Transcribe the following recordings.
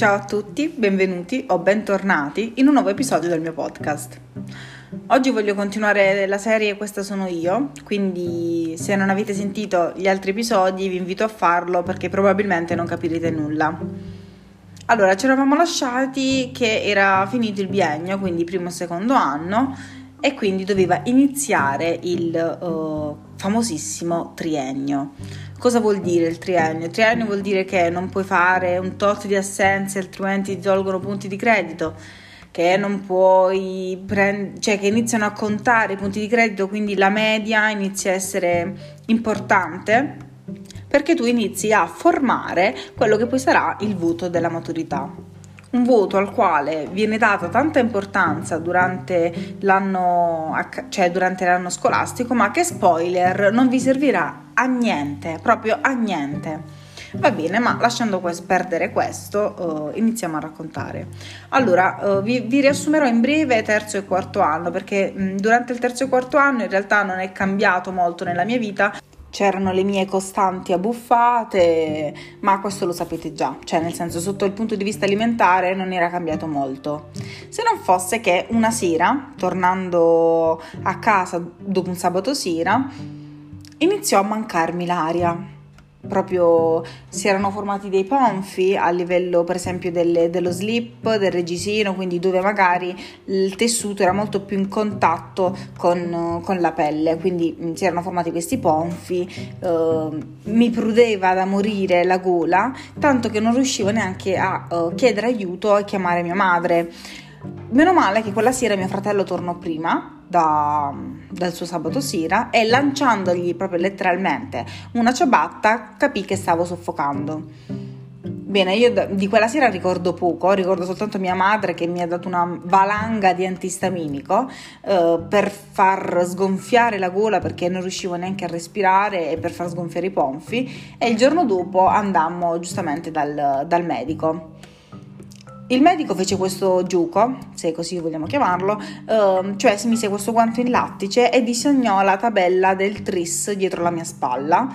Ciao a tutti, benvenuti o bentornati in un nuovo episodio del mio podcast. Oggi voglio continuare la serie Questa sono io, quindi se non avete sentito gli altri episodi vi invito a farlo perché probabilmente non capirete nulla. Allora, ci eravamo lasciati che era finito il biennio, quindi primo e secondo anno, e quindi doveva iniziare il uh, famosissimo triennio. Cosa vuol dire il triennio? Il triennio vuol dire che non puoi fare un tot di assenze altrimenti ti tolgono punti di credito, che non puoi prendere, cioè che iniziano a contare i punti di credito, quindi la media inizia a essere importante perché tu inizi a formare quello che poi sarà il voto della maturità. Un voto al quale viene data tanta importanza durante l'anno, cioè durante l'anno scolastico, ma che spoiler non vi servirà a niente, proprio a niente. Va bene, ma lasciando perdere questo, uh, iniziamo a raccontare. Allora, uh, vi, vi, riassumerò in breve terzo e quarto anno, perché mh, durante il terzo e quarto anno in realtà non è cambiato molto nella mia vita c'erano le mie costanti abbuffate, ma questo lo sapete già, cioè nel senso sotto il punto di vista alimentare non era cambiato molto. Se non fosse che una sera, tornando a casa dopo un sabato sera, iniziò a mancarmi l'aria proprio si erano formati dei ponfi a livello per esempio delle, dello slip, del regisino, quindi dove magari il tessuto era molto più in contatto con, con la pelle, quindi mm, si erano formati questi ponfi, eh, mi prudeva da morire la gola, tanto che non riuscivo neanche a uh, chiedere aiuto e chiamare mia madre. Meno male che quella sera mio fratello tornò prima da, dal suo sabato sera e lanciandogli proprio letteralmente una ciabatta capì che stavo soffocando. Bene, io di quella sera ricordo poco, ricordo soltanto mia madre che mi ha dato una valanga di antistaminico eh, per far sgonfiare la gola perché non riuscivo neanche a respirare e per far sgonfiare i ponfi e il giorno dopo andammo giustamente dal, dal medico. Il medico fece questo giuco, se così vogliamo chiamarlo, ehm, cioè si mise questo guanto in lattice e disegnò la tabella del tris dietro la mia spalla,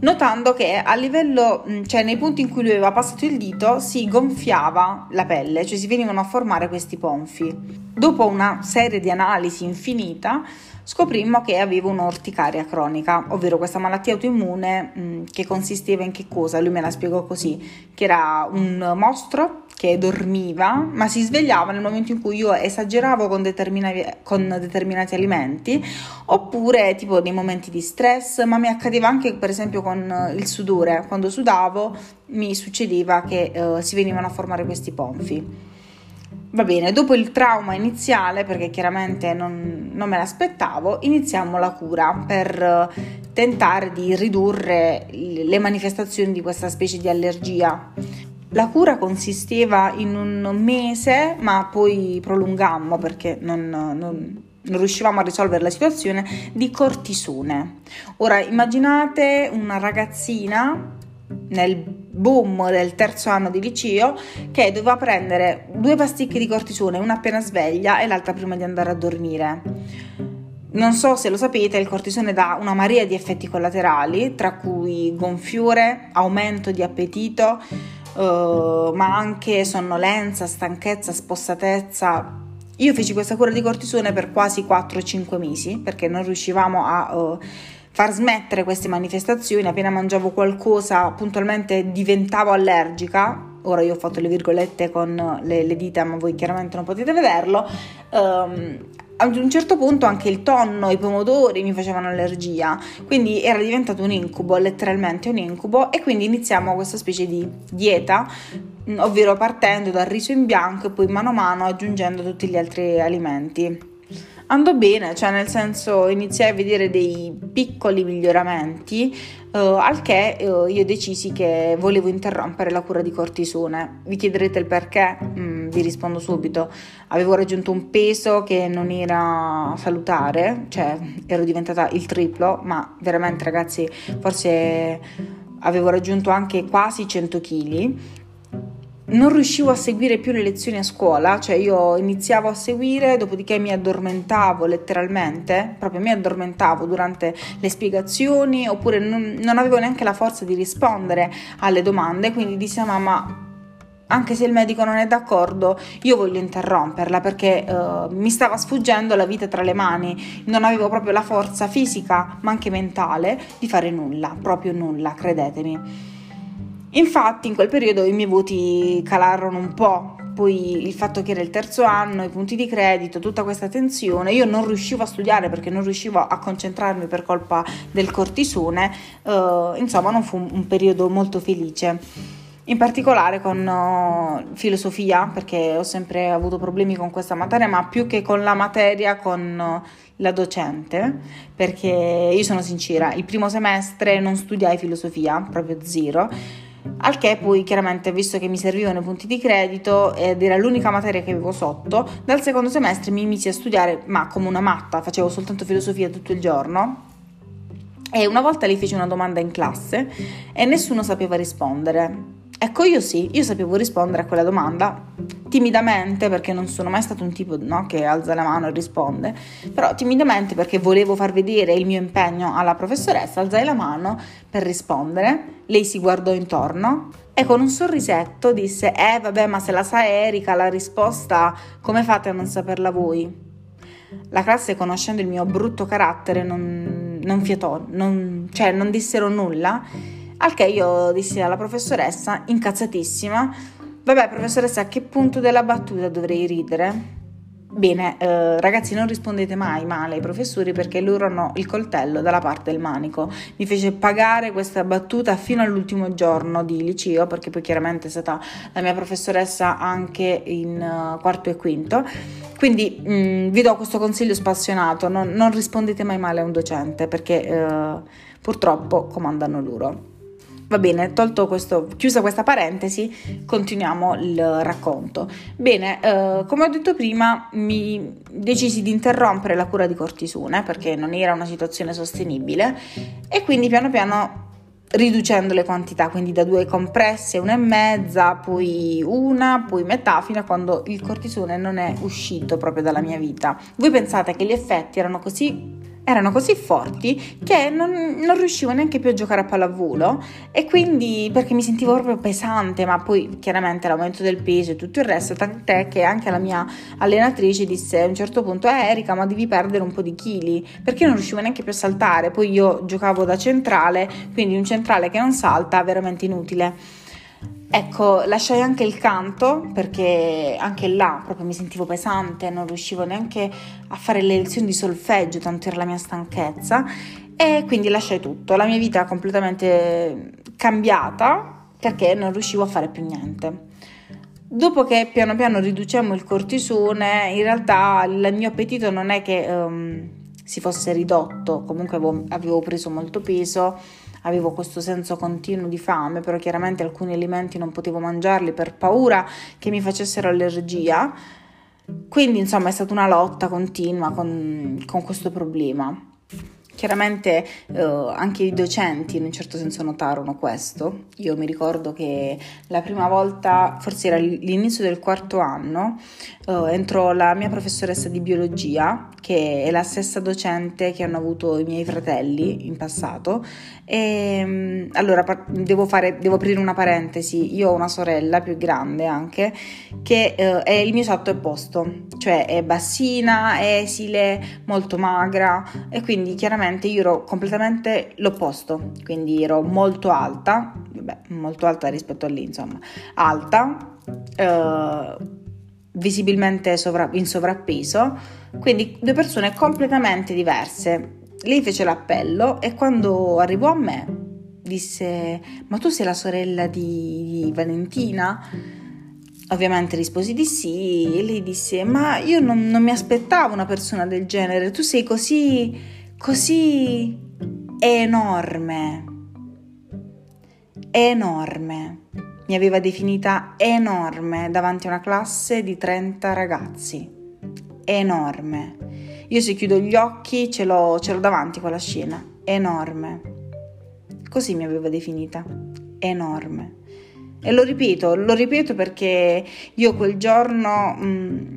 notando che a livello, mm, cioè nei punti in cui lui aveva passato il dito, si gonfiava la pelle, cioè si venivano a formare questi ponfi. Dopo una serie di analisi infinita, scoprimmo che avevo un'orticaria cronica, ovvero questa malattia autoimmune mh, mm, che consisteva in che cosa? Lui me la spiegò così, che era un mostro che dormiva, ma si svegliava nel momento in cui io esageravo con, determinati, con determinati alimenti, oppure tipo nei momenti di stress, ma mi accadeva anche per esempio con il sudore, quando sudavo mi succedeva che uh, si venivano a formare questi ponfi. Va bene, dopo il trauma iniziale, perché chiaramente non, non me l'aspettavo, iniziamo la cura per tentare di ridurre le manifestazioni di questa specie di allergia. La cura consisteva in un mese, ma poi prolungammo perché non, non, non riuscivamo a risolvere la situazione di cortisone. Ora immaginate una ragazzina nel boom del terzo anno di liceo che doveva prendere due pasticche di cortisone, una appena sveglia e l'altra prima di andare a dormire. Non so se lo sapete, il cortisone dà una marea di effetti collaterali, tra cui gonfiore, aumento di appetito, uh, ma anche sonnolenza, stanchezza, spossatezza. Io feci questa cura di cortisone per quasi 4-5 mesi perché non riuscivamo a uh, far smettere queste manifestazioni. Appena mangiavo qualcosa, puntualmente diventavo allergica. Ora io ho fatto le virgolette con le, le dita, ma voi chiaramente non potete vederlo. Um, ad un certo punto anche il tonno, i pomodori mi facevano allergia, quindi era diventato un incubo, letteralmente un incubo, e quindi iniziamo questa specie di dieta, ovvero partendo dal riso in bianco e poi mano a mano aggiungendo tutti gli altri alimenti andò bene, cioè nel senso iniziai a vedere dei piccoli miglioramenti, uh, al che uh, io decisi che volevo interrompere la cura di cortisone. Vi chiederete il perché? Mm, vi rispondo subito. Avevo raggiunto un peso che non era salutare, cioè ero diventata il triplo, ma veramente ragazzi, forse avevo raggiunto anche quasi 100 kg non riuscivo a seguire più le lezioni a scuola, cioè io iniziavo a seguire, dopodiché mi addormentavo letteralmente, proprio mi addormentavo durante le spiegazioni, oppure non, non avevo neanche la forza di rispondere alle domande, quindi dissi a mamma anche se il medico non è d'accordo, io voglio interromperla perché uh, mi stava sfuggendo la vita tra le mani, non avevo proprio la forza fisica, ma anche mentale, di fare nulla, proprio nulla, credetemi. Infatti in quel periodo i miei voti calarono un po', poi il fatto che era il terzo anno, i punti di credito, tutta questa tensione, io non riuscivo a studiare perché non riuscivo a concentrarmi per colpa del cortisone, uh, insomma non fu un periodo molto felice in particolare con uh, filosofia, perché ho sempre avuto problemi con questa materia, ma più che con la materia, con uh, la docente, perché io sono sincera, il primo semestre non studiai filosofia, proprio zero. Al che poi chiaramente, visto che mi servivano i punti di credito ed era l'unica materia che avevo sotto, dal secondo semestre mi misi a studiare, ma come una matta, facevo soltanto filosofia tutto il giorno. E una volta gli feci una domanda in classe e nessuno sapeva rispondere. Ecco, io sì, io sapevo rispondere a quella domanda timidamente perché non sono mai stato un tipo no, che alza la mano e risponde, però timidamente perché volevo far vedere il mio impegno alla professoressa, alzai la mano per rispondere, lei si guardò intorno e con un sorrisetto disse, eh vabbè ma se la sa Erika la risposta come fate a non saperla voi? La classe conoscendo il mio brutto carattere non, non fiatò, non, cioè non dissero nulla al che io dissi alla professoressa, incazzatissima, vabbè professoressa a che punto della battuta dovrei ridere? Bene, eh, ragazzi, non rispondete mai male ai professori perché loro hanno il coltello dalla parte del manico. Mi fece pagare questa battuta fino all'ultimo giorno di liceo, perché poi chiaramente è stata la mia professoressa anche in uh, quarto e quinto. Quindi mh, mm, vi do questo consiglio spassionato: non, non, rispondete mai male a un docente perché uh, purtroppo comandano loro. Va bene, questo, chiusa questa parentesi, continuiamo il racconto. Bene, eh, come ho detto prima, mi decisi di interrompere la cura di cortisone perché non era una situazione sostenibile e quindi piano piano riducendo le quantità, quindi da due compresse, una e mezza, poi una, poi metà, fino a quando il cortisone non è uscito proprio dalla mia vita. Voi pensate che gli effetti erano così erano così forti che non, non, riuscivo neanche più a giocare a pallavolo e quindi perché mi sentivo proprio pesante, ma poi chiaramente l'aumento del peso e tutto il resto, tant'è che anche la mia allenatrice disse a un certo punto eh, Erika ma devi perdere un po' di chili perché non riuscivo neanche più a saltare, poi io giocavo da centrale, quindi un centrale che non salta è veramente inutile. Ecco, lasciai anche il canto perché anche là proprio mi sentivo pesante, non riuscivo neanche a fare le lezioni di solfeggio, tanto era la mia stanchezza e quindi lasciai tutto. La mia vita completamente cambiata perché non riuscivo a fare più niente. Dopo che piano piano riducemmo il cortisone, in realtà il mio appetito non è che um, si fosse ridotto, comunque avevo, avevo preso molto peso avevo questo senso continuo di fame, però chiaramente alcuni alimenti non potevo mangiarli per paura che mi facessero allergia. Quindi insomma è stata una lotta continua con, con questo problema. Chiaramente eh, anche i docenti in un certo senso notarono questo. Io mi ricordo che la prima volta, forse era l'inizio del quarto anno, eh, entrò la mia professoressa di biologia, che è la stessa docente che hanno avuto i miei fratelli in passato. E, mm, allora, devo, fare, devo aprire una parentesi. Io ho una sorella più grande anche, che eh, è il mio esatto opposto, cioè è bassina, esile, molto magra e quindi chiaramente io ero completamente l'opposto, quindi ero molto alta, vabbè, molto alta rispetto a lì, insomma, alta. Eh, visibilmente sovra- in sovrappeso, quindi due persone completamente diverse. Lei fece l'appello e quando arrivò a me disse: Ma tu sei la sorella di, di Valentina? Ovviamente risposi di sì e lei disse: Ma io non, non mi aspettavo una persona del genere, tu sei così, così enorme. Enorme mi aveva definita enorme davanti a una classe di 30 ragazzi. Enorme. Io se chiudo gli occhi ce l'ho, ce l'ho davanti quella scena. Enorme. Così mi aveva definita. Enorme. E lo ripeto, lo ripeto perché io quel giorno mh, mm,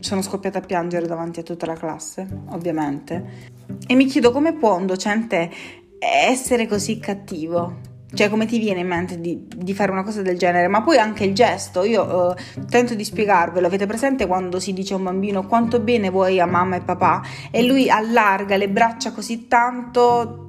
sono scoppiata a piangere davanti a tutta la classe, ovviamente. E mi chiedo come può un docente essere così cattivo Cioè, come ti viene in mente di, di, fare una cosa del genere? Ma poi anche il gesto, io eh, tento di spiegarvelo. Avete presente quando si dice a un bambino quanto bene vuoi a mamma e papà? E lui allarga le braccia così tanto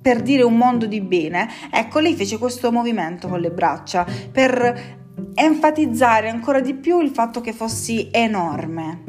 per dire un mondo di bene. Ecco, lei fece questo movimento con le braccia per enfatizzare ancora di più il fatto che fossi enorme.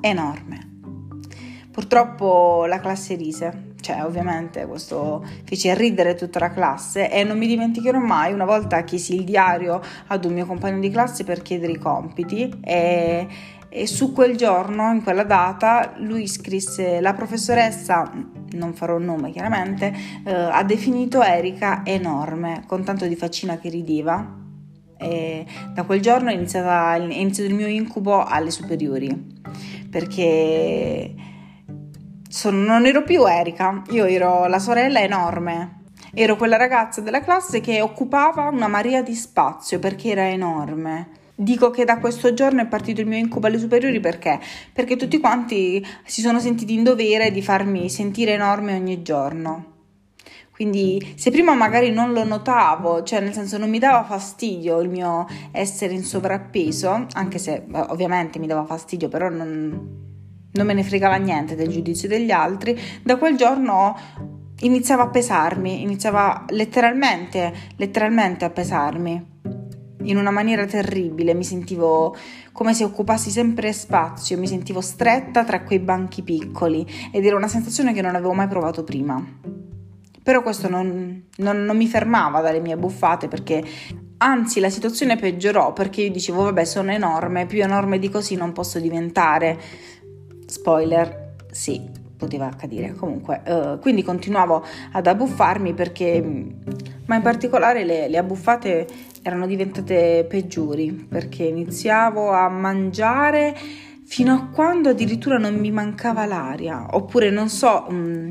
Enorme. Purtroppo la classe rise cioè ovviamente questo fece ridere tutta la classe e non mi dimenticherò mai una volta chiesi il diario ad un mio compagno di classe per chiedere i compiti e, e su quel giorno, in quella data, lui scrisse la professoressa, non farò il nome chiaramente, eh, ha definito Erika enorme, con tanto di faccina che rideva. E da quel giorno è, iniziata, è iniziato il mio incubo alle superiori perché sono, non ero più Erika, io ero la sorella enorme. Ero quella ragazza della classe che occupava una marea di spazio perché era enorme. Dico che da questo giorno è partito il mio incubo alle superiori perché? Perché tutti quanti si sono sentiti in dovere di farmi sentire enorme ogni giorno. Quindi se prima magari non lo notavo, cioè nel senso non mi dava fastidio il mio essere in sovrappeso, anche se ovviamente mi dava fastidio, però non, non me ne fregava niente del giudizio degli altri, da quel giorno iniziava a pesarmi, iniziava letteralmente, letteralmente a pesarmi. In una maniera terribile, mi sentivo come se occupassi sempre spazio, mi sentivo stretta tra quei banchi piccoli ed era una sensazione che non avevo mai provato prima. Però questo non, non, non mi fermava dalle mie buffate perché anzi la situazione peggiorò perché io dicevo vabbè sono enorme, più enorme di così non posso diventare Spoiler, sì, poteva accadere comunque. Uh, quindi continuavo ad abbuffarmi perché, ma in particolare le, le abbuffate erano diventate peggiori perché iniziavo a mangiare fino a quando addirittura non mi mancava l'aria, oppure non so mh, mm,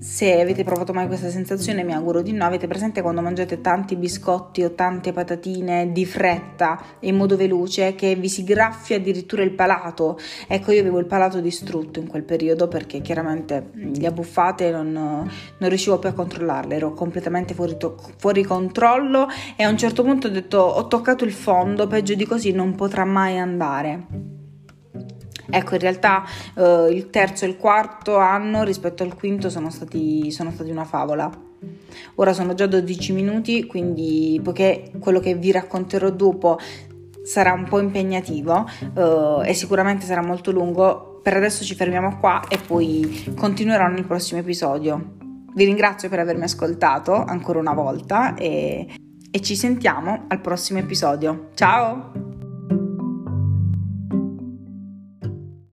se avete provato mai questa sensazione, mi auguro di no, avete presente quando mangiate tanti biscotti o tante patatine di fretta in modo veloce che vi si graffia addirittura il palato? Ecco, io avevo il palato distrutto in quel periodo perché chiaramente le abbuffate non, non riuscivo più a controllarle, ero completamente fuori, to- fuori controllo e a un certo punto ho detto ho toccato il fondo, peggio di così non potrà mai andare. Ecco, in realtà eh, il terzo e il quarto anno rispetto al quinto sono stati, sono stati una favola. Ora sono già 12 minuti, quindi poiché quello che vi racconterò dopo sarà un po' impegnativo eh, e sicuramente sarà molto lungo, per adesso ci fermiamo qua e poi continuerò nel prossimo episodio. Vi ringrazio per avermi ascoltato ancora una volta e, e ci sentiamo al prossimo episodio. Ciao!